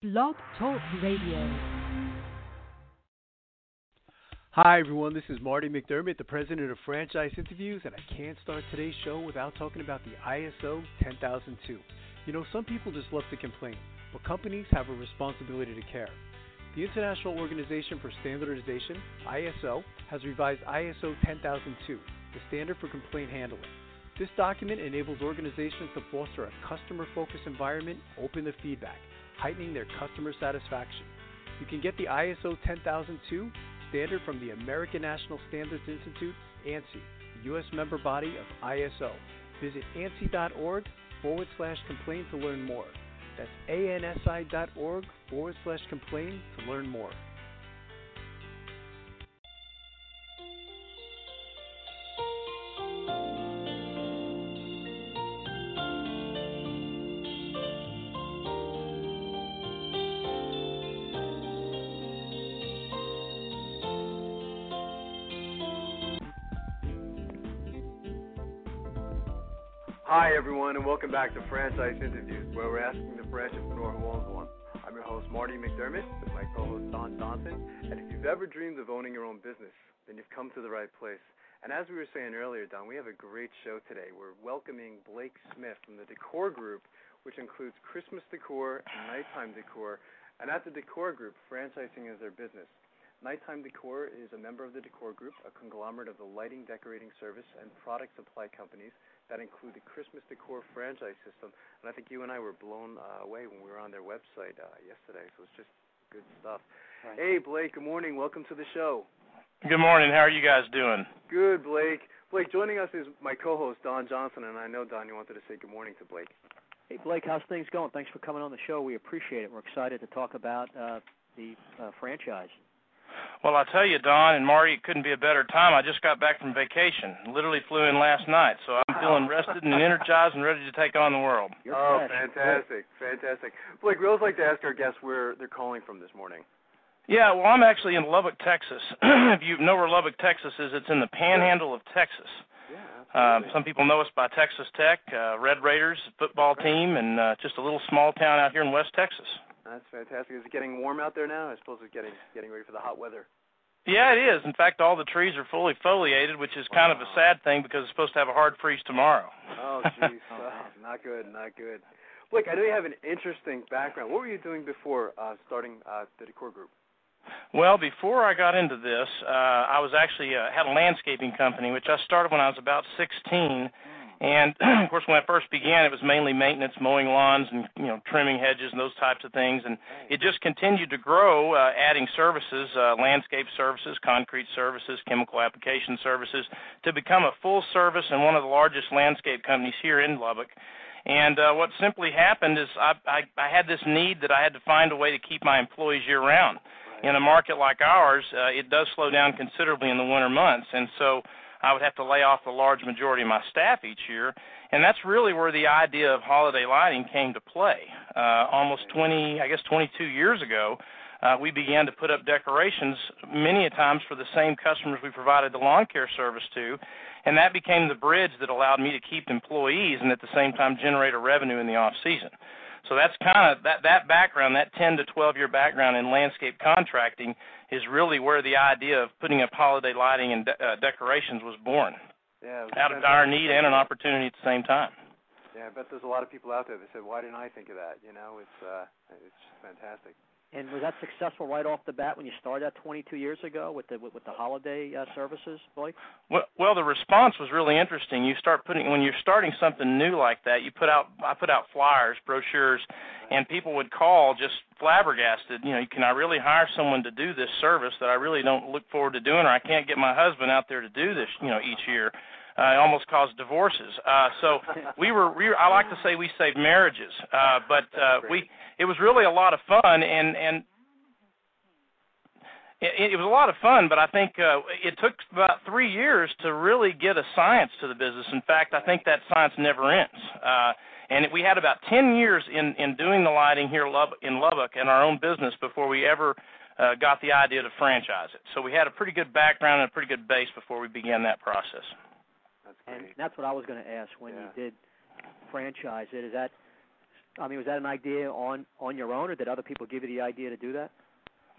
Blog Talk Radio. Hi, everyone. This is Marty McDermott, the president of Franchise Interviews, and I can't start today's show without talking about the ISO 10002. You know, some people just love to complain, but companies have a responsibility to care. The International Organization for Standardization, ISO, has revised ISO 10002, the standard for complaint handling. This document enables organizations to foster a customer focused environment open to feedback heightening their customer satisfaction. You can get the ISO 10002 standard from the American National Standards Institute, ANSI, the U.S. member body of ISO. Visit ANSI.org forward slash complain to learn more. That's ANSI.org forward slash complain to learn more. Hi, everyone, and welcome back to Franchise Interviews, where we're asking the entrepreneur who owns one. I'm your host, Marty McDermott, with my co host, Don Johnson. And if you've ever dreamed of owning your own business, then you've come to the right place. And as we were saying earlier, Don, we have a great show today. We're welcoming Blake Smith from the Decor Group, which includes Christmas decor and Nite Time Decor. And at the Decor Group, franchising is their business. Nite Time Decor is a member of the Decor Group, a conglomerate of the lighting, decorating service, and product supply companies that include the Christmas Decor franchise system. And I think you and I were blown uh, away when we were on their website uh, yesterday. So it's just good stuff. Right. Hey, Blake. Good morning. Welcome to the show. Good morning. How are you guys doing? Good, Blake. Blake, joining us is my co-host Don Johnson, and I know Don, you wanted to say good morning to Blake. Hey, Blake. How's things going? Thanks for coming on the show. We appreciate it. We're excited to talk about uh, the uh, franchise. Well, I'll tell you, Don and Marty, it couldn't be a better time. I just got back from vacation. Literally flew in last night, so I'm feeling rested and energized and ready to take on the world. You're oh, fantastic, fantastic. Blake, we always like to ask our guests where they're calling from this morning. Yeah, well, I'm actually in Lubbock, Texas. if you know where Lubbock, Texas is, it's in the panhandle of Texas. Yeah, um, some people know us by Texas Tech, uh, Red Raiders football team, and uh, just a little small town out here in West Texas. That's fantastic. Is it getting warm out there now? I suppose it's getting getting ready for the hot weather. Yeah, it is. In fact, all the trees are fully foliated, which is wow. kind of a sad thing because it's supposed to have a hard freeze tomorrow. Oh, jeez, oh, not good, not good. Look, I know you have an interesting background. What were you doing before uh, starting uh, the Decor Group? Well, before I got into this, uh, I was actually uh, had a landscaping company, which I started when I was about 16 and of course, when I first began, it was mainly maintenance, mowing lawns, and you know, trimming hedges and those types of things. And it just continued to grow, uh, adding services, uh, landscape services, concrete services, chemical application services, to become a full service and one of the largest landscape companies here in Lubbock. And uh, what simply happened is I, I, I had this need that I had to find a way to keep my employees year round. In a market like ours, uh, it does slow down considerably in the winter months, and so I would have to lay off the large majority of my staff each year, and that's really where the idea of holiday lighting came to play. Uh, almost 20, I guess 22 years ago, uh, we began to put up decorations many a times for the same customers we provided the lawn care service to, and that became the bridge that allowed me to keep employees and at the same time generate a revenue in the off season. So that's kind of that that background, that 10 to 12 year background in landscape contracting is really where the idea of putting up holiday lighting and de- uh, decorations was born. Yeah, was out of dire need and an opportunity at the same time. Yeah, I bet there's a lot of people out there that said, "Why didn't I think of that?" You know, it's uh, it's just fantastic. And was that successful right off the bat when you started that 22 years ago with the with, the holiday uh, services, Blake? Well, well, the response was really interesting. You start putting when you're starting something new like that. You put out I put out flyers, brochures, and people would call just flabbergasted. You know, can I really hire someone to do this service that I really don't look forward to doing, or I can't get my husband out there to do this, you know, each year uh, it almost caused divorces. Uh, so we were, we I like to say we saved marriages, uh, but uh, we, it was really a lot of fun, and and it, it was a lot of fun. But I think uh, it took about three years to really get a science to the business. In fact, I think that science never ends. Uh, and we had about 10 years in in doing the lighting here in Lubbock in our own business before we ever uh, got the idea to franchise it. So we had a pretty good background and a pretty good base before we began that process. That's and that's what I was going to ask when yeah. you did franchise it. Is that I mean, was that an idea on on your own, or did other people give you the idea to do that?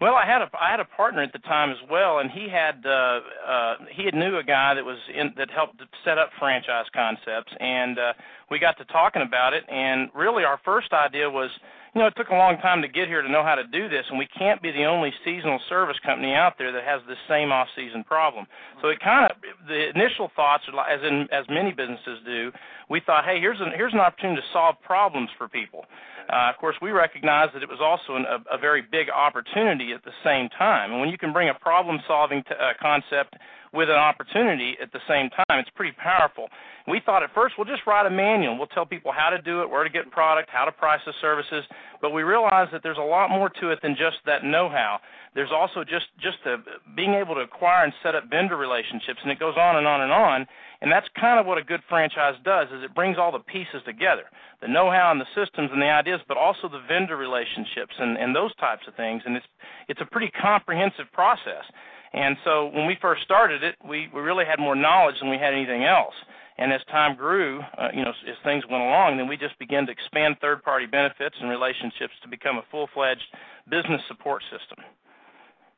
Well, I had a I had a partner at the time as well, and he had uh, uh, he had knew a guy that was in that helped set up franchise concepts, and uh, we got to talking about it. And really, our first idea was, you know, it took a long time to get here to know how to do this, and we can't be the only seasonal service company out there that has this same off-season problem. So it kind of the initial thoughts, as in as many businesses do, we thought, hey, here's an here's an opportunity to solve problems for people. Uh, of course, we recognized that it was also an, a, a very big opportunity at the same time. And when you can bring a problem-solving t- uh, concept with an opportunity at the same time, it's pretty powerful. We thought at first we'll just write a manual. We'll tell people how to do it, where to get product, how to price the services. But we realized that there's a lot more to it than just that know-how. There's also just just the, being able to acquire and set up vendor relationships, and it goes on and on and on. And that's kind of what a good franchise does is it brings all the pieces together. The know-how and the systems and the ideas, but also the vendor relationships and, and those types of things. And it's it's a pretty comprehensive process. And so when we first started it, we, we really had more knowledge than we had anything else. And as time grew, uh, you know, as things went along, then we just began to expand third-party benefits and relationships to become a full-fledged business support system.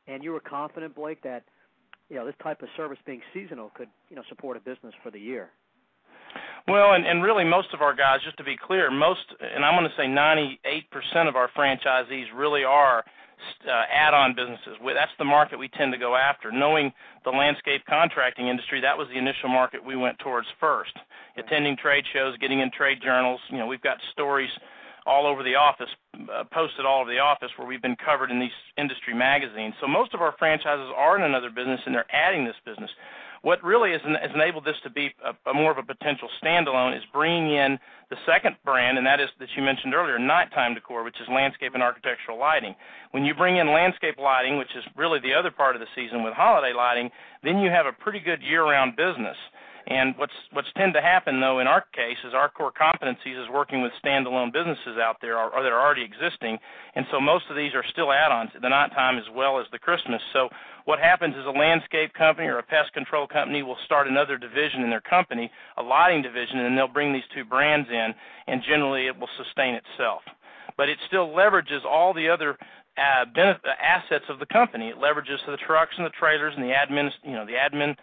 And you were confident, Blake, that you know this type of service being seasonal could you know support a business for the year. Well, and, and really, most of our guys, just to be clear, most, and I'm going to say 98% of our franchisees really are uh, add-on businesses. That's the market we tend to go after. Knowing the landscape contracting industry, that was the initial market we went towards first. Attending trade shows, getting in trade journals. You know, we've got stories all over the office, uh, posted all over the office where we've been covered in these industry magazines. So most of our franchises are in another business and they're adding this business. What really has, has enabled this to be a, a more of a potential standalone is bringing in the second brand, and that is that you mentioned earlier, Nite Time Decor, which is landscape and architectural lighting. When you bring in landscape lighting, which is really the other part of the season with holiday lighting, then you have a pretty good year-round business. And what's what's tend to happen though in our case is our core competencies is working with standalone businesses out there or, or that are already existing, and so most of these are still add-ons at the nighttime as well as the Christmas. So what happens is a landscape company or a pest control company will start another division in their company, a lighting division, and they'll bring these two brands in, and generally it will sustain itself. But it still leverages all the other uh, benefit, assets of the company. It leverages the trucks and the trailers and the admin, you know, the admin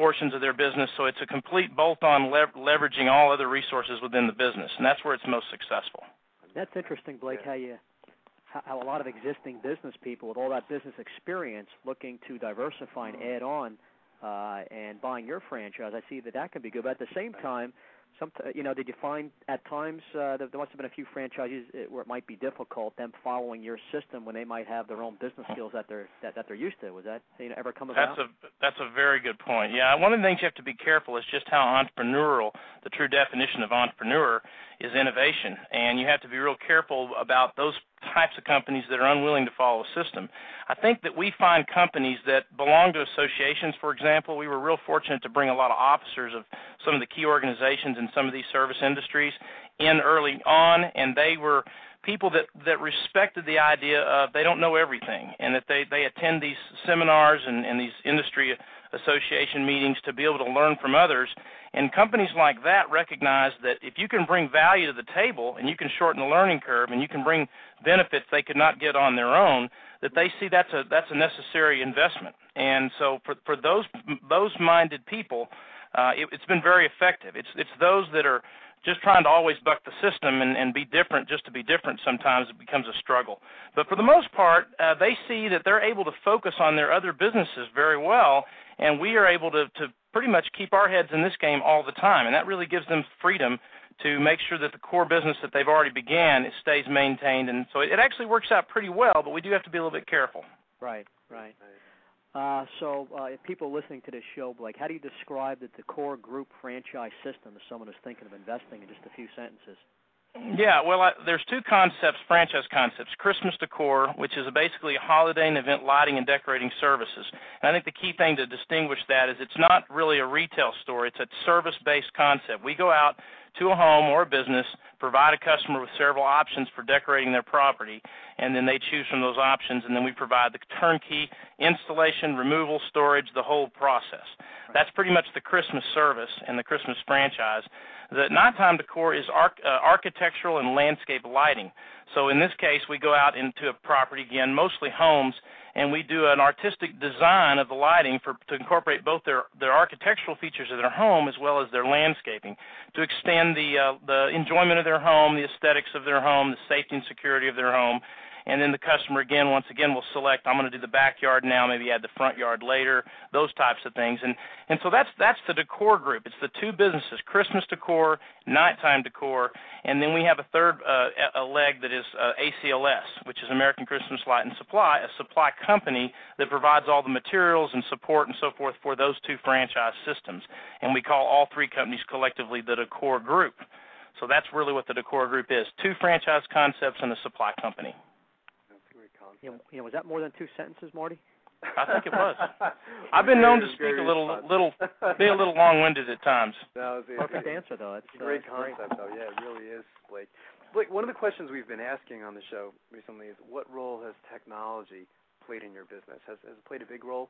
portions of their business. So it's a complete bolt-on lev- leveraging all other resources within the business, and that's where it's most successful. That's interesting, Blake. How you how a lot of existing business people with all that business experience looking to diversify and add on uh, and buying your franchise. I see that that can be good, but at the same time, some you know did you find at times uh, that there must have been a few franchises uh, where it might be difficult them following your system when they might have their own business skills that they're that, that they're used to? Was that you know, ever come about? that's a that's a very good point. Yeah one of the things you have to be careful is just how entrepreneurial the true definition of entrepreneur is innovation. And you have to be real careful about those types of companies that are unwilling to follow a system. I think that we find companies that belong to associations, for example, we were real fortunate to bring a lot of officers of some of the key organizations in some of these service industries in early on, and they were people that that respected the idea of they don't know everything and that they they attend these seminars and, and these industry association meetings to be able to learn from others and companies like that recognize that if you can bring value to the table and you can shorten the learning curve and you can bring benefits they could not get on their own, that they see that's a that's a necessary investment. And so for for those those minded people, uh, it, it's been very effective. It's it's those that are just trying to always buck the system and, and be different just to be different sometimes it becomes a struggle. But for the most part, uh, they see that they're able to focus on their other businesses very well, and we are able to, to pretty much keep our heads in this game all the time, and that really gives them freedom to make sure that the core business that they've already began it stays maintained, and so it, actually works out pretty well. But we do have to be a little bit careful. Right, right. Uh, so, uh, if people listening to this show, Blake, how do you describe the, the Decor Group franchise system to someone who's thinking of investing in just a few sentences? Yeah, well, I, there's two concepts, franchise concepts. Christmas decor, which is basically a holiday and event lighting and decorating services. And I think the key thing to distinguish that is it's not really a retail store; it's a service-based concept. We go out to a home or a business, provide a customer with several options for decorating their property, and then they choose from those options, and then we provide the turnkey installation, removal, storage, the whole process. That's pretty much the Christmas service and the Christmas franchise. The Nite Time Decor is arch- uh, architectural and landscape lighting. So in this case, we go out into a property again, mostly homes, and we do an artistic design of the lighting for to incorporate both their their architectural features of their home as well as their landscaping to extend the uh, the enjoyment of their home, the aesthetics of their home, the safety and security of their home, and then the customer again once again will select I'm going to do the backyard now, maybe add the front yard later, those types of things. And and so that's that's the decor group. It's the two businesses: Christmas decor, Nite Time Decor, and then we have a third uh, a leg that is uh, ACLS, which is American Christmas Light and Supply, a supply company that provides all the materials and support and so forth for those two franchise systems. And we call all three companies collectively the decor group. So that's really what the decor group is: two franchise concepts and a supply company. You know, you know, was that more than two sentences, Marty? I think it was. I've been known to speak a little, little, be a little long-winded at times. No, it's, Perfect answer, though. It's a great uh, concept, though. Yeah, it really is, Blake. Blake, one of the questions we've been asking on the show recently is, what role has technology played in your business? Has, has it played a big role?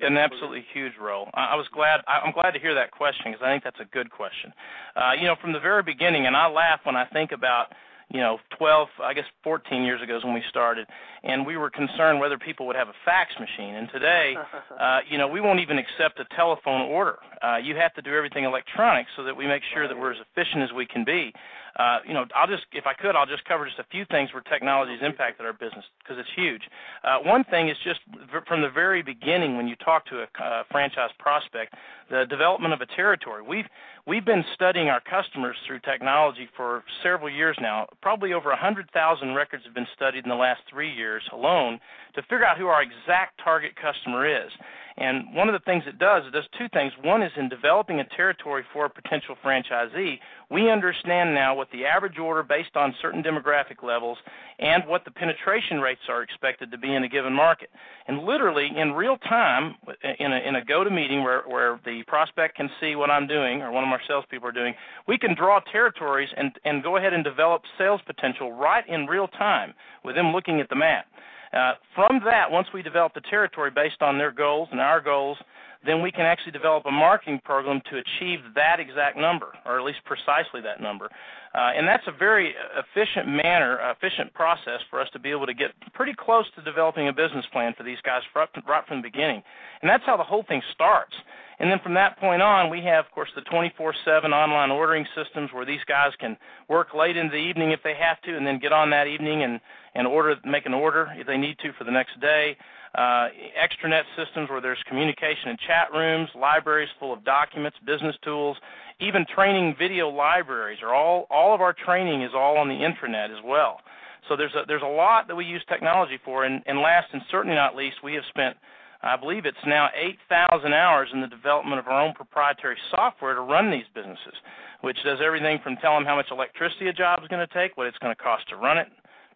An absolutely huge role. I was glad. I'm glad to hear that question because I think that's a good question. Uh, you know, from the very beginning, and I laugh when I think about you know, 12, I guess 14 years ago is when we started, and we were concerned whether people would have a fax machine. And today, uh, you know, we won't even accept a telephone order. Uh, you have to do everything electronic so that we make sure that we're as efficient as we can be. Uh, you know, I'll just, if I could, I'll just cover just a few things where technology has impacted our business because it's huge. Uh, one thing is just from the very beginning when you talk to a uh, franchise prospect, the development of a territory. We've we've been studying our customers through technology for several years now. Probably over 100,000 records have been studied in the last three years alone to figure out who our exact target customer is. And one of the things it does, it does two things. One is in developing a territory for a potential franchisee, we understand now what the average order based on certain demographic levels and what the penetration rates are expected to be in a given market. And literally in real time, in a, in a GoToMeeting where, where the prospect can see what I'm doing or one of our salespeople are doing, we can draw territories and, and go ahead and develop sales potential right in real time with them looking at the map. Uh, from that, once we develop the territory based on their goals and our goals, then we can actually develop a marketing program to achieve that exact number, or at least precisely that number. Uh, and that's a very efficient manner, efficient process for us to be able to get pretty close to developing a business plan for these guys right from the beginning. And that's how the whole thing starts. And then from that point on, we have, of course, the 24/7 online ordering systems where these guys can work late in the evening if they have to, and then get on that evening and and order, make an order if they need to for the next day. Uh, extranet systems where there's communication and chat rooms, libraries full of documents, business tools, even training video libraries. Are all all of our training is all on the intranet as well. So there's a there's a lot that we use technology for. And, and last and certainly not least, we have spent I believe it's now 8,000 hours in the development of our own proprietary software to run these businesses, which does everything from telling them how much electricity a job is going to take, what it's going to cost to run it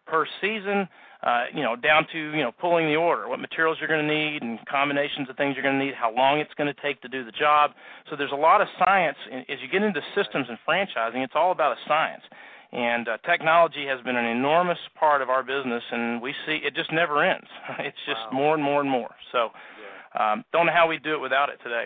per season, uh, you know, down to you know pulling the order, what materials you're going to need, and combinations of things you're going to need, how long it's going to take to do the job. So there's a lot of science as you get into systems and franchising. It's all about a science. And uh, technology has been an enormous part of our business, and we see it just never ends. It's just wow. more and more and more. So, um, don't know how we do it without it today.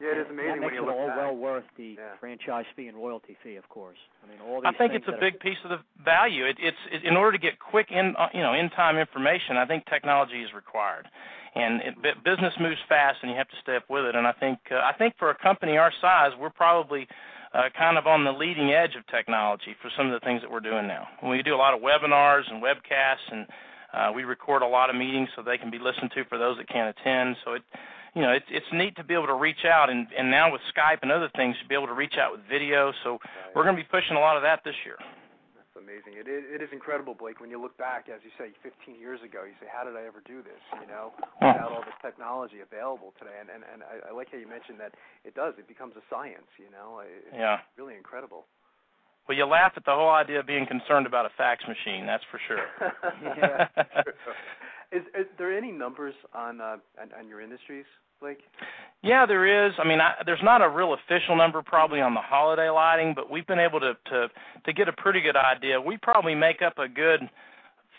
Yeah, it is amazing that makes when you it all look well worth the Yeah. franchise fee and royalty fee, of course. I mean, all these I think it's a that big piece of the value. It, it's it, in order to get quick in uh, you know in time information. I think technology is required, and it, bu- business moves fast, and you have to stay up with it. And I think uh, I think for a company our size, we're probably uh, kind of on the leading edge of technology for some of the things that we're doing now. We do a lot of webinars and webcasts, and uh, we record a lot of meetings so they can be listened to for those that can't attend. So it, you know, it's it's neat to be able to reach out, and and now with Skype and other things, to be able to reach out with video. So we're going to be pushing a lot of that this year. That's amazing. It, it it is incredible, Blake. When you look back, as you say, 15 years ago, you say, "How did I ever do this?" You know, without all this technology available today. And and and I, I like how you mentioned that it does. It becomes a science. You know, it, it's Yeah. really incredible. Well, you laugh at the whole idea of being concerned about a fax machine. That's for sure. yeah. Is, is there any numbers on uh, on, on your industries, Blake? Yeah, there is. I mean, I, there's not a real official number probably on the holiday lighting, but we've been able to to to get a pretty good idea. We probably make up a good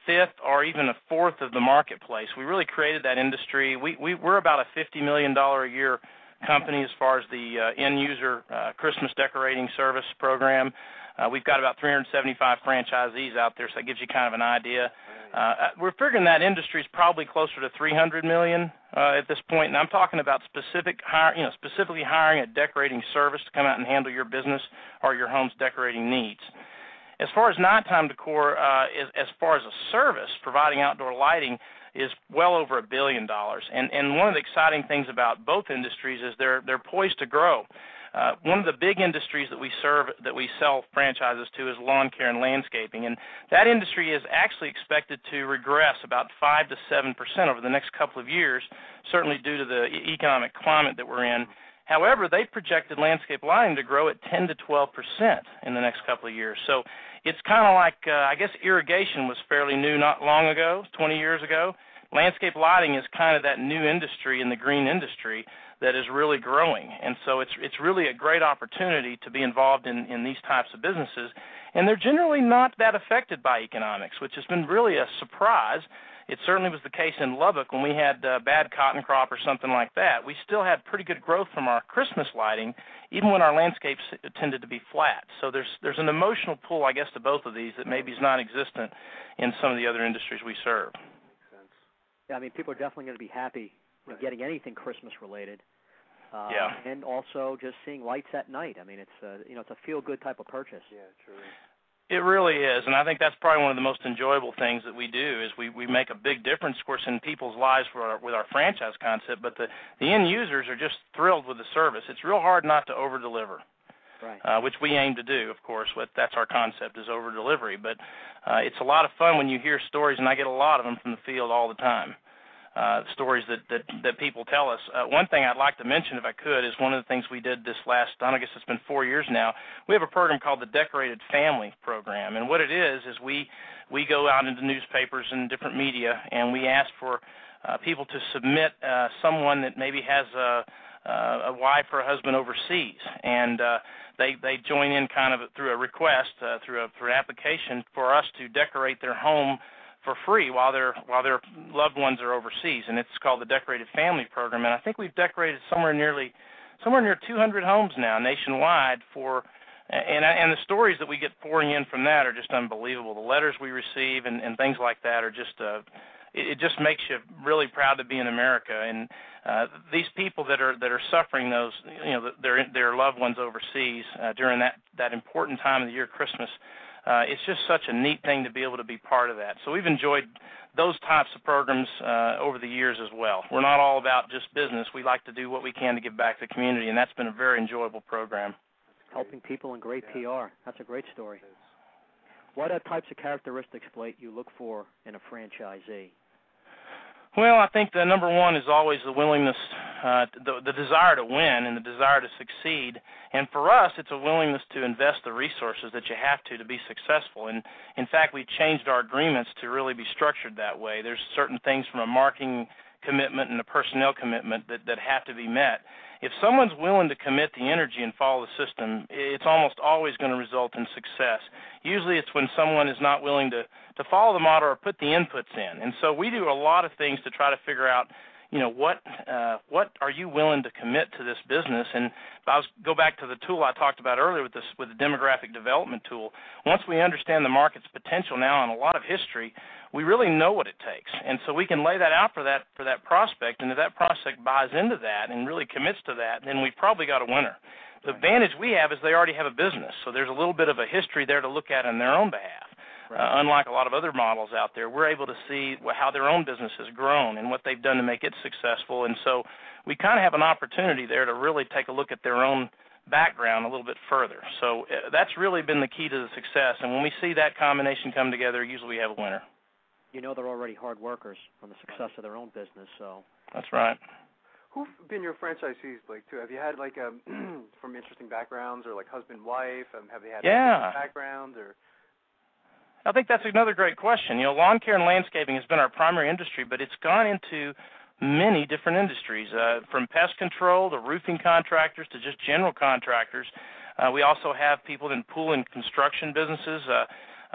fifth or even a fourth of the marketplace. We really created that industry. We, we we're about a fifty million dollar a year company as far as the uh, end user uh, Christmas decorating service program. Uh, we've got about 375 franchisees out there, so that gives you kind of an idea. Uh, uh, we're figuring that industry is probably closer to 300 million uh, at this point, and I'm talking about specific hire, you know, specifically hiring a decorating service to come out and handle your business or your home's decorating needs. As far as Nite Time Decor, uh, as, as far as a service providing outdoor lighting, is well over a billion dollars. And and one of the exciting things about both industries is they're they're poised to grow. Uh, one of the big industries that we serve, that we sell franchises to, is lawn care and landscaping, and that industry is actually expected to regress about five to seven percent over the next couple of years, certainly due to the economic climate that we're in. However, they projected landscape lighting to grow at 10 to 12 percent in the next couple of years. So it's kind of like uh, I guess irrigation was fairly new not long ago, 20 years ago. Landscape lighting is kind of that new industry in the green industry that is really growing, and so it's it's really a great opportunity to be involved in in these types of businesses, and they're generally not that affected by economics, which has been really a surprise it certainly was the case in Lubbock when we had uh, bad cotton crop or something like that. We still had pretty good growth from our Christmas lighting, even when our landscapes tended to be flat. So there's there's an emotional pull, I guess, to both of these that maybe is non-existent in some of the other industries we serve. Yeah, I mean, people are definitely going to be happy right. getting anything Christmas related. Uh, yeah. And also just seeing lights at night. I mean, it's a you know it's a feel good type of purchase. Yeah, true. It really is, and I think that's probably one of the most enjoyable things that we do is we we make a big difference, of course, in people's lives for our, with our franchise concept. But the the end users are just thrilled with the service. It's real hard not to over deliver, right? Uh, which we aim to do, of course. What that's our concept is over delivery. But uh, it's a lot of fun when you hear stories, and I get a lot of them from the field all the time uh, stories that, that that people tell us. Uh, one thing I'd like to mention, if I could, is one of the things we did this last. I guess it's been four years now. We have a program called the Decorated Family Program, and what it is is we we go out into newspapers and different media, and we ask for uh, people to submit uh, someone that maybe has a uh, a wife or a husband overseas, and uh, they they join in kind of through a request, uh, through a through an application for us to decorate their home for free while their while their loved ones are overseas, and it's called the Decorated Family Program. And I think we've decorated somewhere nearly somewhere near 200 homes now nationwide for. And and the stories that we get pouring in from that are just unbelievable. The letters we receive and, and things like that are just uh, it, just makes you really proud to be in America. And uh, these people that are that are suffering those you know their their loved ones overseas uh, during that that important time of the year, Christmas uh, it's just such a neat thing to be able to be part of that. So we've enjoyed those types of programs uh, over the years as well. We're not all about just business. We like to do what we can to give back to the community, and that's been a very enjoyable program. Helping people and great yeah. PR. That's a great story. What are types of characteristics, Blake, you look for in a franchisee? Well, I think the number one is always the willingness, uh, the, the desire to win and the desire to succeed. And for us, it's a willingness to invest the resources that you have to to be successful. And in fact, we changed our agreements to really be structured that way. There's certain things from a marketing commitment and a personnel commitment that, that have to be met. If someone's willing to commit the energy and follow the system, it's almost always going to result in success. Usually it's when someone is not willing to, to follow the model or put the inputs in. And so we do a lot of things to try to figure out you know what uh, what are you willing to commit to this business? And I was go back to the tool I talked about earlier with this with the demographic development tool. Once we understand the market's potential now and a lot of history we really know what it takes. And so we can lay that out for that for that prospect. And if that prospect buys into that and really commits to that then we've probably got a winner. The advantage we have is they already have a business. So there's a little bit of a history there to look at on their own behalf Right. Uh, unlike a lot of other models out there, we're able to see how their own business has grown and what they've done to make it successful. And so we kind of have an opportunity there to really take a look at their own background a little bit further. So uh, that's really been the key to the success. And when we see that combination come together, usually we have a winner. You know they're already hard workers on the success of their own business, so. That's right. Who've been your franchisees, Blake? Too? Have you had like um, from interesting backgrounds, or like husband wife? Um, have they had yeah. backgrounds, or? I think that's another great question. You know, lawn care and landscaping has been our primary industry, but it's gone into many different industries, uh, from pest control to roofing contractors to just general contractors. Uh, we also have people in pool and construction businesses. Uh,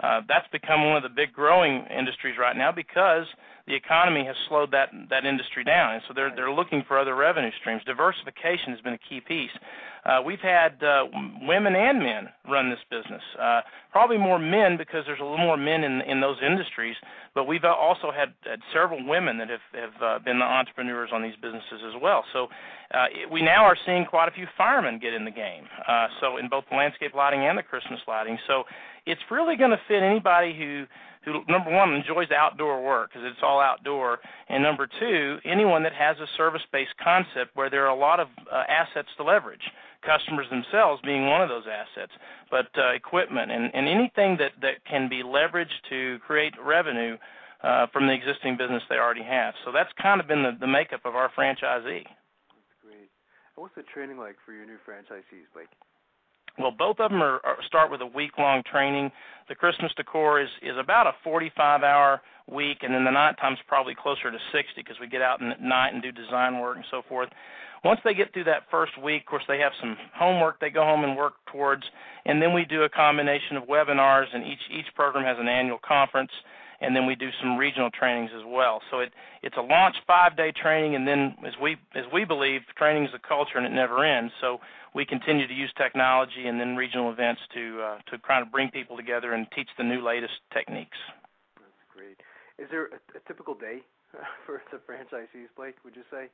uh, that's become one of the big growing industries right now because the economy has slowed that that industry down, and so they're they're looking for other revenue streams. Diversification has been a key piece. Uh, we've had uh, women and men run this business. Uh, probably more men because there's a little more men in in those industries. But we've also had, had several women that have have uh, been the entrepreneurs on these businesses as well. So uh, we now are seeing quite a few firemen get in the game. Uh, so in both the landscape lighting and the Christmas lighting. So it's really going to fit anybody who who number one enjoys outdoor work because it's all outdoor, and number two, anyone that has a service-based concept where there are a lot of uh, assets to leverage customers themselves being one of those assets, but uh, equipment and, and anything that, that can be leveraged to create revenue uh, from the existing business they already have. So that's kind of been the, the makeup of our franchisee. That's great. What's the training like for your new franchisees, Blake? Well, both of them are, are start with a week-long training. The Christmas decor is is about a 45-hour week, and then the night time's probably closer to 60 because we get out in at night and do design work and so forth. Once they get through that first week, of course, they have some homework they go home and work towards, and then we do a combination of webinars, and each each program has an annual conference, and then we do some regional trainings as well. So it it's a launch five-day training, and then as we as we believe, training is a culture and it never ends. So we continue to use technology and then regional events to uh, to kind of bring people together and teach the new latest techniques. That's great. Is there a, a typical day for the franchisees, Blake? Would you say?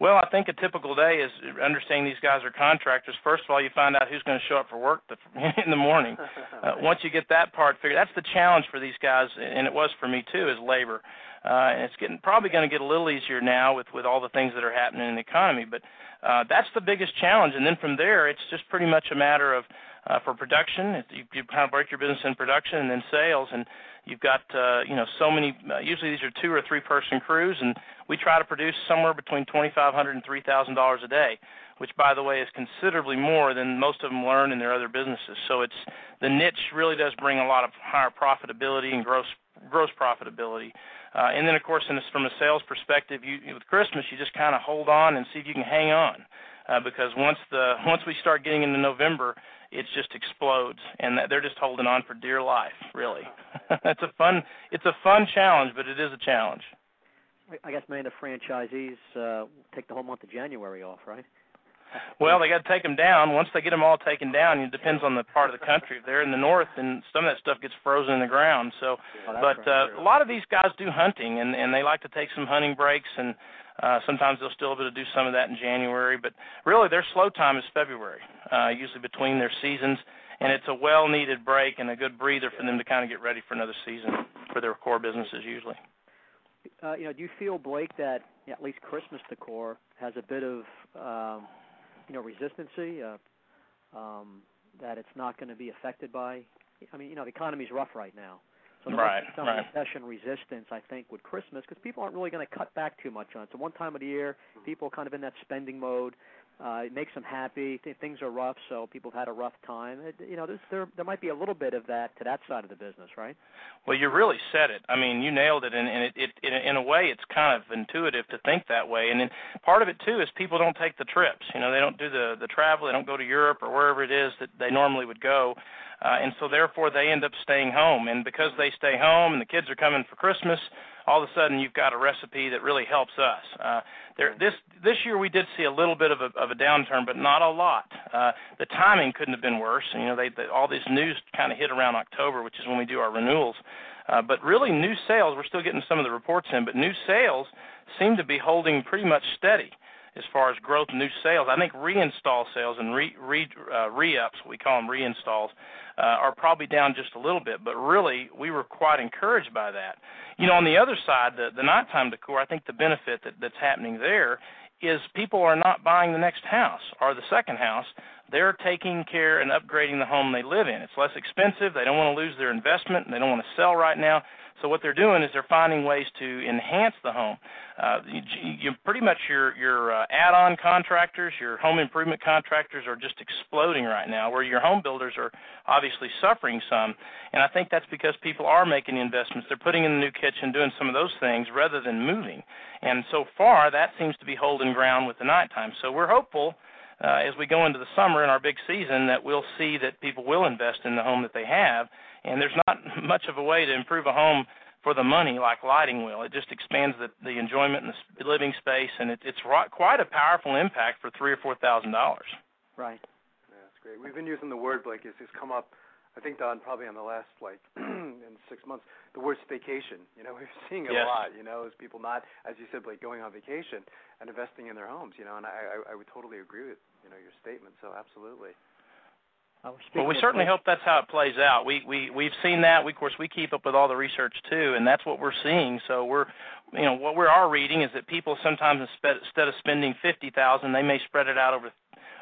Well, I think a typical day is understanding these guys are contractors. First of all, you find out who's going to show up for work the, in the morning. Uh, once you get that part figured, that's the challenge for these guys, and it was for me too, is labor. Uh, and it's getting probably going to get a little easier now with with all the things that are happening in the economy. But uh, that's the biggest challenge, and then from there, it's just pretty much a matter of uh, for production. You, you kind of break your business in production and then sales, and you've got uh, you know so many. Uh, usually these are two or three person crews, and we try to produce somewhere between twenty five hundred and three thousand dollars a day, which by the way is considerably more than most of them learn in their other businesses. So it's the niche really does bring a lot of higher profitability and gross gross profitability. Uh, and then, of course, in this, from a sales perspective, you, with Christmas, you just kind of hold on and see if you can hang on, uh, because once the once we start getting into November, it just explodes, and they're just holding on for dear life. Really, it's a fun it's a fun challenge, but it is a challenge. I guess many of the franchisees uh, take the whole month of January off, right? Well, they got to take them down. Once they get them all taken down, it depends on the part of the country. If they're in the north, and some of that stuff gets frozen in the ground. So, oh, but uh, a lot of these guys do hunting, and and they like to take some hunting breaks, and uh, sometimes they'll still be able to do some of that in January. But really, their slow time is February, uh, usually between their seasons, and it's a well-needed break and a good breather for them to kind of get ready for another season for their core businesses usually. Uh, you know, do you feel Blake that at least Christmas decor has a bit of um, you know resistancy uh, um, that it's not going to be affected by. I mean, you know, the economy's rough right now, so there right, some right. recession resistance, I think, with Christmas because people aren't really going to cut back too much on it. It's one time of the year. Mm-hmm. People are kind of in that spending mode. Uh, it makes them happy. Th- things are rough, so people have had a rough time. It, you know, there there might be a little bit of that to that side of the business, right? Well, you really said it. I mean, you nailed it, and, and it, it, it in a way, it's kind of intuitive to think that way. And then part of it too is people don't take the trips. You know, they don't do the the travel. They don't go to Europe or wherever it is that they normally would go, uh, and so therefore they end up staying home. And because they stay home and the kids are coming for Christmas, all of a sudden you've got a recipe that really helps us. Uh, there, this this year we did see a little bit of a, of a downturn, but not a lot. Uh, the timing couldn't have been worse. You know, they, they all this news kind of hit around October, which is when we do our renewals. Uh, but really, new sales we're still getting some of the reports in, but new sales seem to be holding pretty much steady as far as growth new sales. I think reinstall sales and re re uh, re-ups, we call them reinstalls, uh, are probably down just a little bit. But really, we were quite encouraged by that. You know, on the other side, the the Nite Time Decor, I think the benefit that, that's happening there is people are not buying the next house or the second house. They're taking care and upgrading the home they live in. It's less expensive. They don't want to lose their investment. They don't want to sell right now. So what they're doing is they're finding ways to enhance the home. Uh, you, you pretty much your your uh, add-on contractors, your home improvement contractors are just exploding right now. Where your home builders are obviously suffering some, and I think that's because people are making investments. They're putting in the new kitchen, doing some of those things rather than moving. And so far, that seems to be holding ground with the nighttime. So we're hopeful uh, as we go into the summer in our big season that we'll see that people will invest in the home that they have. And there's not much of a way to improve a home for the money like lighting will. It just expands the, the enjoyment and the living space, and it, it's quite a powerful impact for three or four thousand dollars. Right. Yeah, that's great. We've been using the word like It's, it's come up I think Don probably on the last like in six months the word staycation. You know, we're seeing it yes. a lot. You know, as people not, as you said, like going on vacation and investing in their homes. You know, and I I, I would totally agree with you know your statement. So absolutely. Well, we certainly hope that's how it plays out. We we we've seen that. We of course we keep up with all the research too, and that's what we're seeing. So we're, you know, what we are reading is that people sometimes instead of spending fifty thousand, they may spread it out over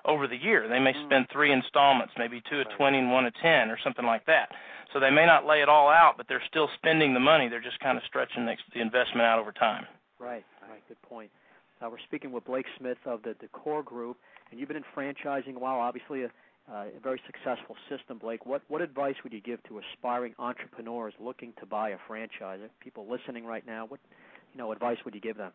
over the year. They may mm. spend three installments, maybe two of twenty and one of ten, or something like that. So they may not lay it all out, but they're still spending the money. They're just kind of stretching the investment out over time. Right. Right. Good point. Uh, we're speaking with Blake Smith of the Decor Group, and you've been in franchising a while. Obviously, a, a very successful system, Blake. What what advice would you give to aspiring entrepreneurs looking to buy a franchise? People listening right now, what you know advice would you give them?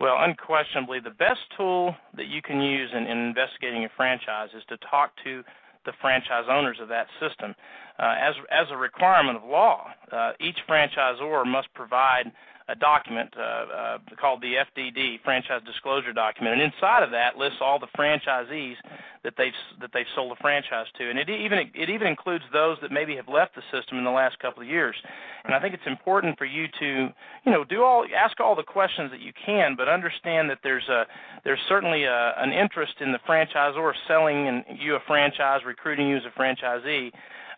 Well, unquestionably, the best tool that you can use in, in investigating a franchise is to talk to the franchise owners of that system. Uh, as as a requirement of law, uh, each franchisor must provide a document uh, uh, called the FDD, Franchise Disclosure Document, and inside of that lists all the franchisees that they've that they've sold a franchise to, and it even it even includes those that maybe have left the system in the last couple of years. And I think it's important for you to, you know, do all ask all the questions that you can, but understand that there's a there's certainly a, an interest in the franchisor selling and you a franchise, recruiting you as a franchisee.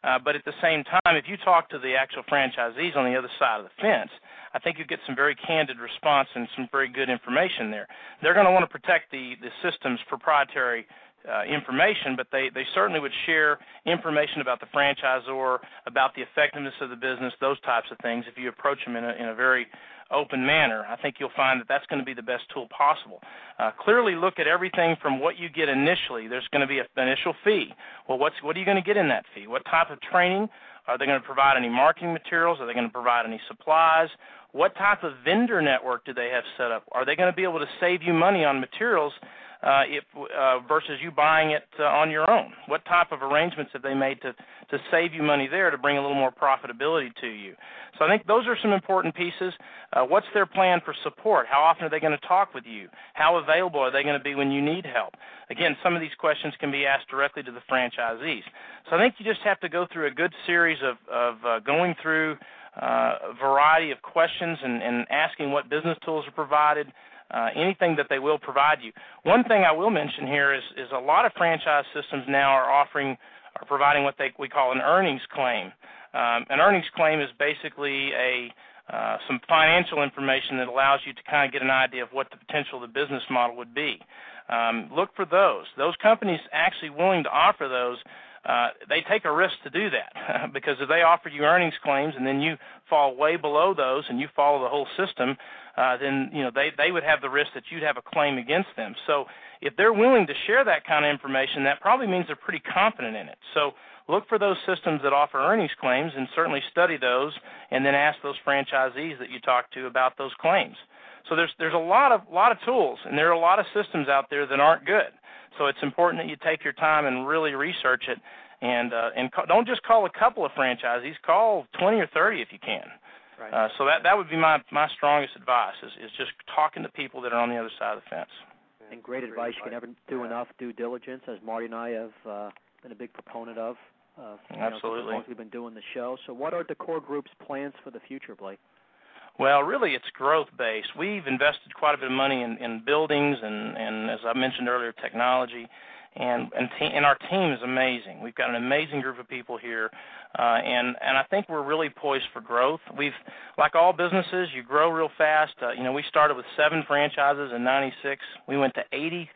Uh, but at the same time, if you talk to the actual franchisees on the other side of the fence, I think you get some very candid response and some very good information there. They're going to want to protect the the system's proprietary uh, information, but they, they certainly would share information about the franchisor, about the effectiveness of the business, those types of things. If you approach them in a, in a very open manner, I think you'll find that that's going to be the best tool possible. Uh, clearly, look at everything from what you get initially. There's going to be an initial fee. Well, what's what are you going to get in that fee? What type of training? Are they going to provide any marketing materials? Are they going to provide any supplies? What type of vendor network do they have set up? Are they going to be able to save you money on materials uh, if, uh, versus you buying it uh, on your own? What type of arrangements have they made to, to save you money there to bring a little more profitability to you? So I think those are some important pieces. Uh, what's their plan for support? How often are they going to talk with you? How available are they going to be when you need help? Again, some of these questions can be asked directly to the franchisees. So I think you just have to go through a good series of, of uh, going through uh, variety of questions and, and asking what business tools are provided, uh, anything that they will provide you. One thing I will mention here is, is a lot of franchise systems now are offering are providing what they we call an earnings claim. Um, an earnings claim is basically a uh, some financial information that allows you to kind of get an idea of what the potential of the business model would be. Um, look for those. Those companies actually willing to offer those uh, they take a risk to do that because if they offer you earnings claims and then you fall way below those and you follow the whole system, uh, then you know they they would have the risk that you'd have a claim against them. So if they're willing to share that kind of information, that probably means they're pretty confident in it. So look for those systems that offer earnings claims and certainly study those and then ask those franchisees that you talk to about those claims. So there's there's a lot of lot of tools and there are a lot of systems out there that aren't good. So it's important that you take your time and really research it, and uh, and ca- don't just call a couple of franchisees. Call 20 or 30 if you can. Right. Uh, so that that would be my my strongest advice is is just talking to people that are on the other side of the fence. And great advice. You can never do yeah. enough due diligence, as Marty and I have uh, been a big proponent of. Uh, Absolutely. Know, as long as we've been doing the show. So, what are Decor Group's plans for the future, Blake? Well, really, it's growth based. We've invested quite a bit of money in, in buildings and, and, as I mentioned earlier, technology. And and, te- and our team is amazing. We've got an amazing group of people here, uh, and and I think we're really poised for growth. We've, like all businesses, you grow real fast. Uh, you know, we started with seven franchises in '96. We went to 86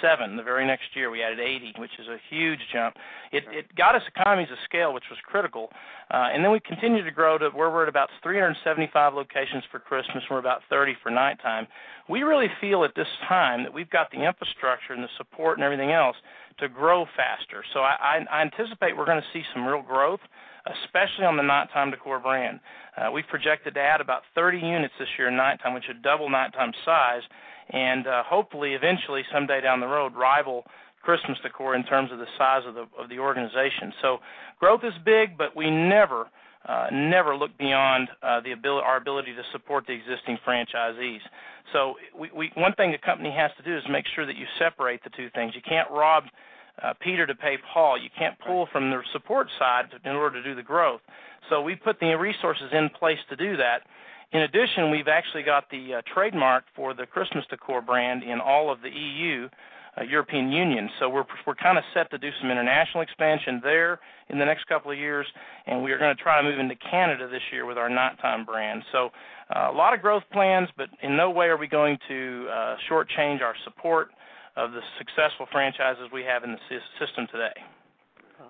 seven. The very next year, we added 80, which is a huge jump. It, it got us economies of scale, which was critical. Uh, and then we continued to grow to where we're at about 375 locations for Christmas. We're about 30 for nighttime. We really feel at this time that we've got the infrastructure and the support and everything else to grow faster. So I, I, I anticipate we're going to see some real growth especially on the Nite Time Decor brand. Uh, we've projected to add about 30 units this year in nighttime, which would double nighttime size, and uh, hopefully, eventually, someday down the road, rival Christmas decor in terms of the size of the of the organization. So growth is big, but we never uh, never look beyond uh, the ability, our ability to support the existing franchisees. So we, we, one thing the company has to do is make sure that you separate the two things. You can't rob uh, Peter to pay Paul. You can't pull from the support side to, in order to do the growth. So we put the resources in place to do that. In addition, we've actually got the uh, trademark for the Christmas decor brand in all of the EU, uh, European Union. So we're we're kind of set to do some international expansion there in the next couple of years, and we are going to try to move into Canada this year with our nighttime brand. So uh, a lot of growth plans, but in no way are we going to uh, shortchange our support of the successful franchises we have in the system today.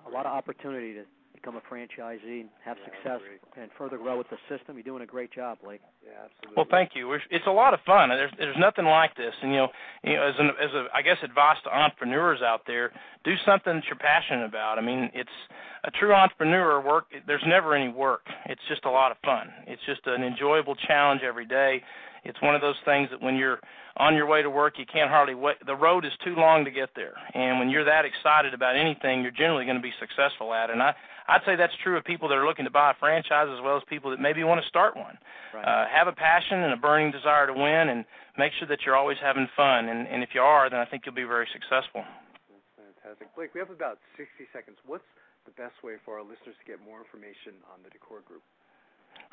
A lot of opportunity to become a franchisee and have yeah, success and further grow with the system. You're doing a great job, Blake. Yeah, absolutely. Well, thank you. It's a lot of fun. There's there's nothing like this. And you know, you know, as an as a I guess advice to entrepreneurs out there, do something that you're passionate about. I mean, it's a true entrepreneur work. There's never any work. It's just a lot of fun. It's just an enjoyable challenge every day. It's one of those things that when you're on your way to work, you can't hardly wait. The road is too long to get there, and when you're that excited about anything, you're generally going to be successful at it. And I, I'd say that's true of people that are looking to buy a franchise as well as people that maybe want to start one. Right. Uh, have a passion and a burning desire to win, and make sure that you're always having fun. And, and if you are, then I think you'll be very successful. That's fantastic, Blake. We have about 60 seconds. What's the best way for our listeners to get more information on the Decor Group?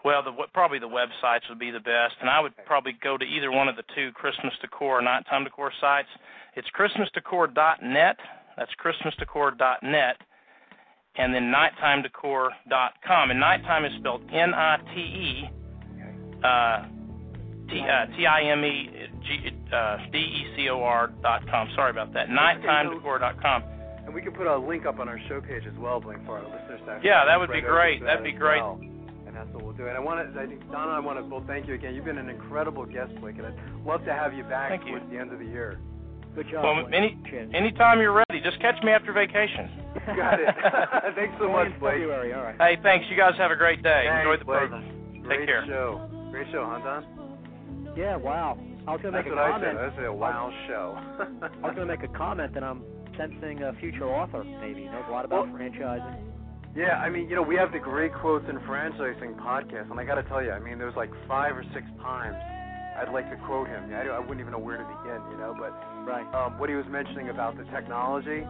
Well, the probably the websites would be the best, and I would probably go to either one of the two Christmas Decor or Nite Time Decor sites. It's ChristmasDecor.net. That's ChristmasDecor.net, and then NiteTimeDecor.com. And nighttime is spelled N-I-T-E, uh, T uh, T I M E G uh, D E C O R dot com. Sorry about that. NiteTimeDecor.com. And we can put a link up on our show page as well, Blake, for our listeners. To yeah, that would be great. That'd be great. Well and that's what we'll do. And I want to, I think Donna, I want to both thank you again. You've been an incredible guest, Blake, and I'd love to have you back thank towards you. the end of the year. Good job. Well, any anytime you're ready, just catch me after vacation. Got it. Thanks so much, in Blake. February. All right. Hey, thanks. You guys have a great day. Thanks, Enjoy the Blake. program. Great Take care. show. Great show, huh, Don? Yeah. Wow. I was going to That's make what a I said. comment. I said a wow show. I was going to make a comment that I'm sensing a future author. Maybe knows a lot about Well- franchising. Yeah, I mean, you know, we have the great quotes and franchising podcast, and I got to tell you, I mean, there's like five or six times I'd like to quote him. I, I wouldn't even know where to begin, you know, but Right. um, what he was mentioning about the technology,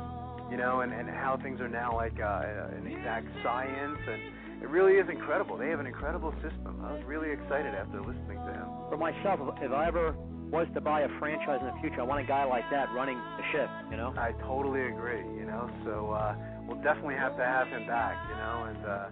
you know, and, and how things are now like uh, an exact science, and it really is incredible. They have an incredible system. I was really excited after listening to him. For myself, if- if I ever was to buy a franchise in the future, I want a guy like that running the ship. You know. I totally agree, you know, so uh, we'll definitely have to have him back, you know, and uh,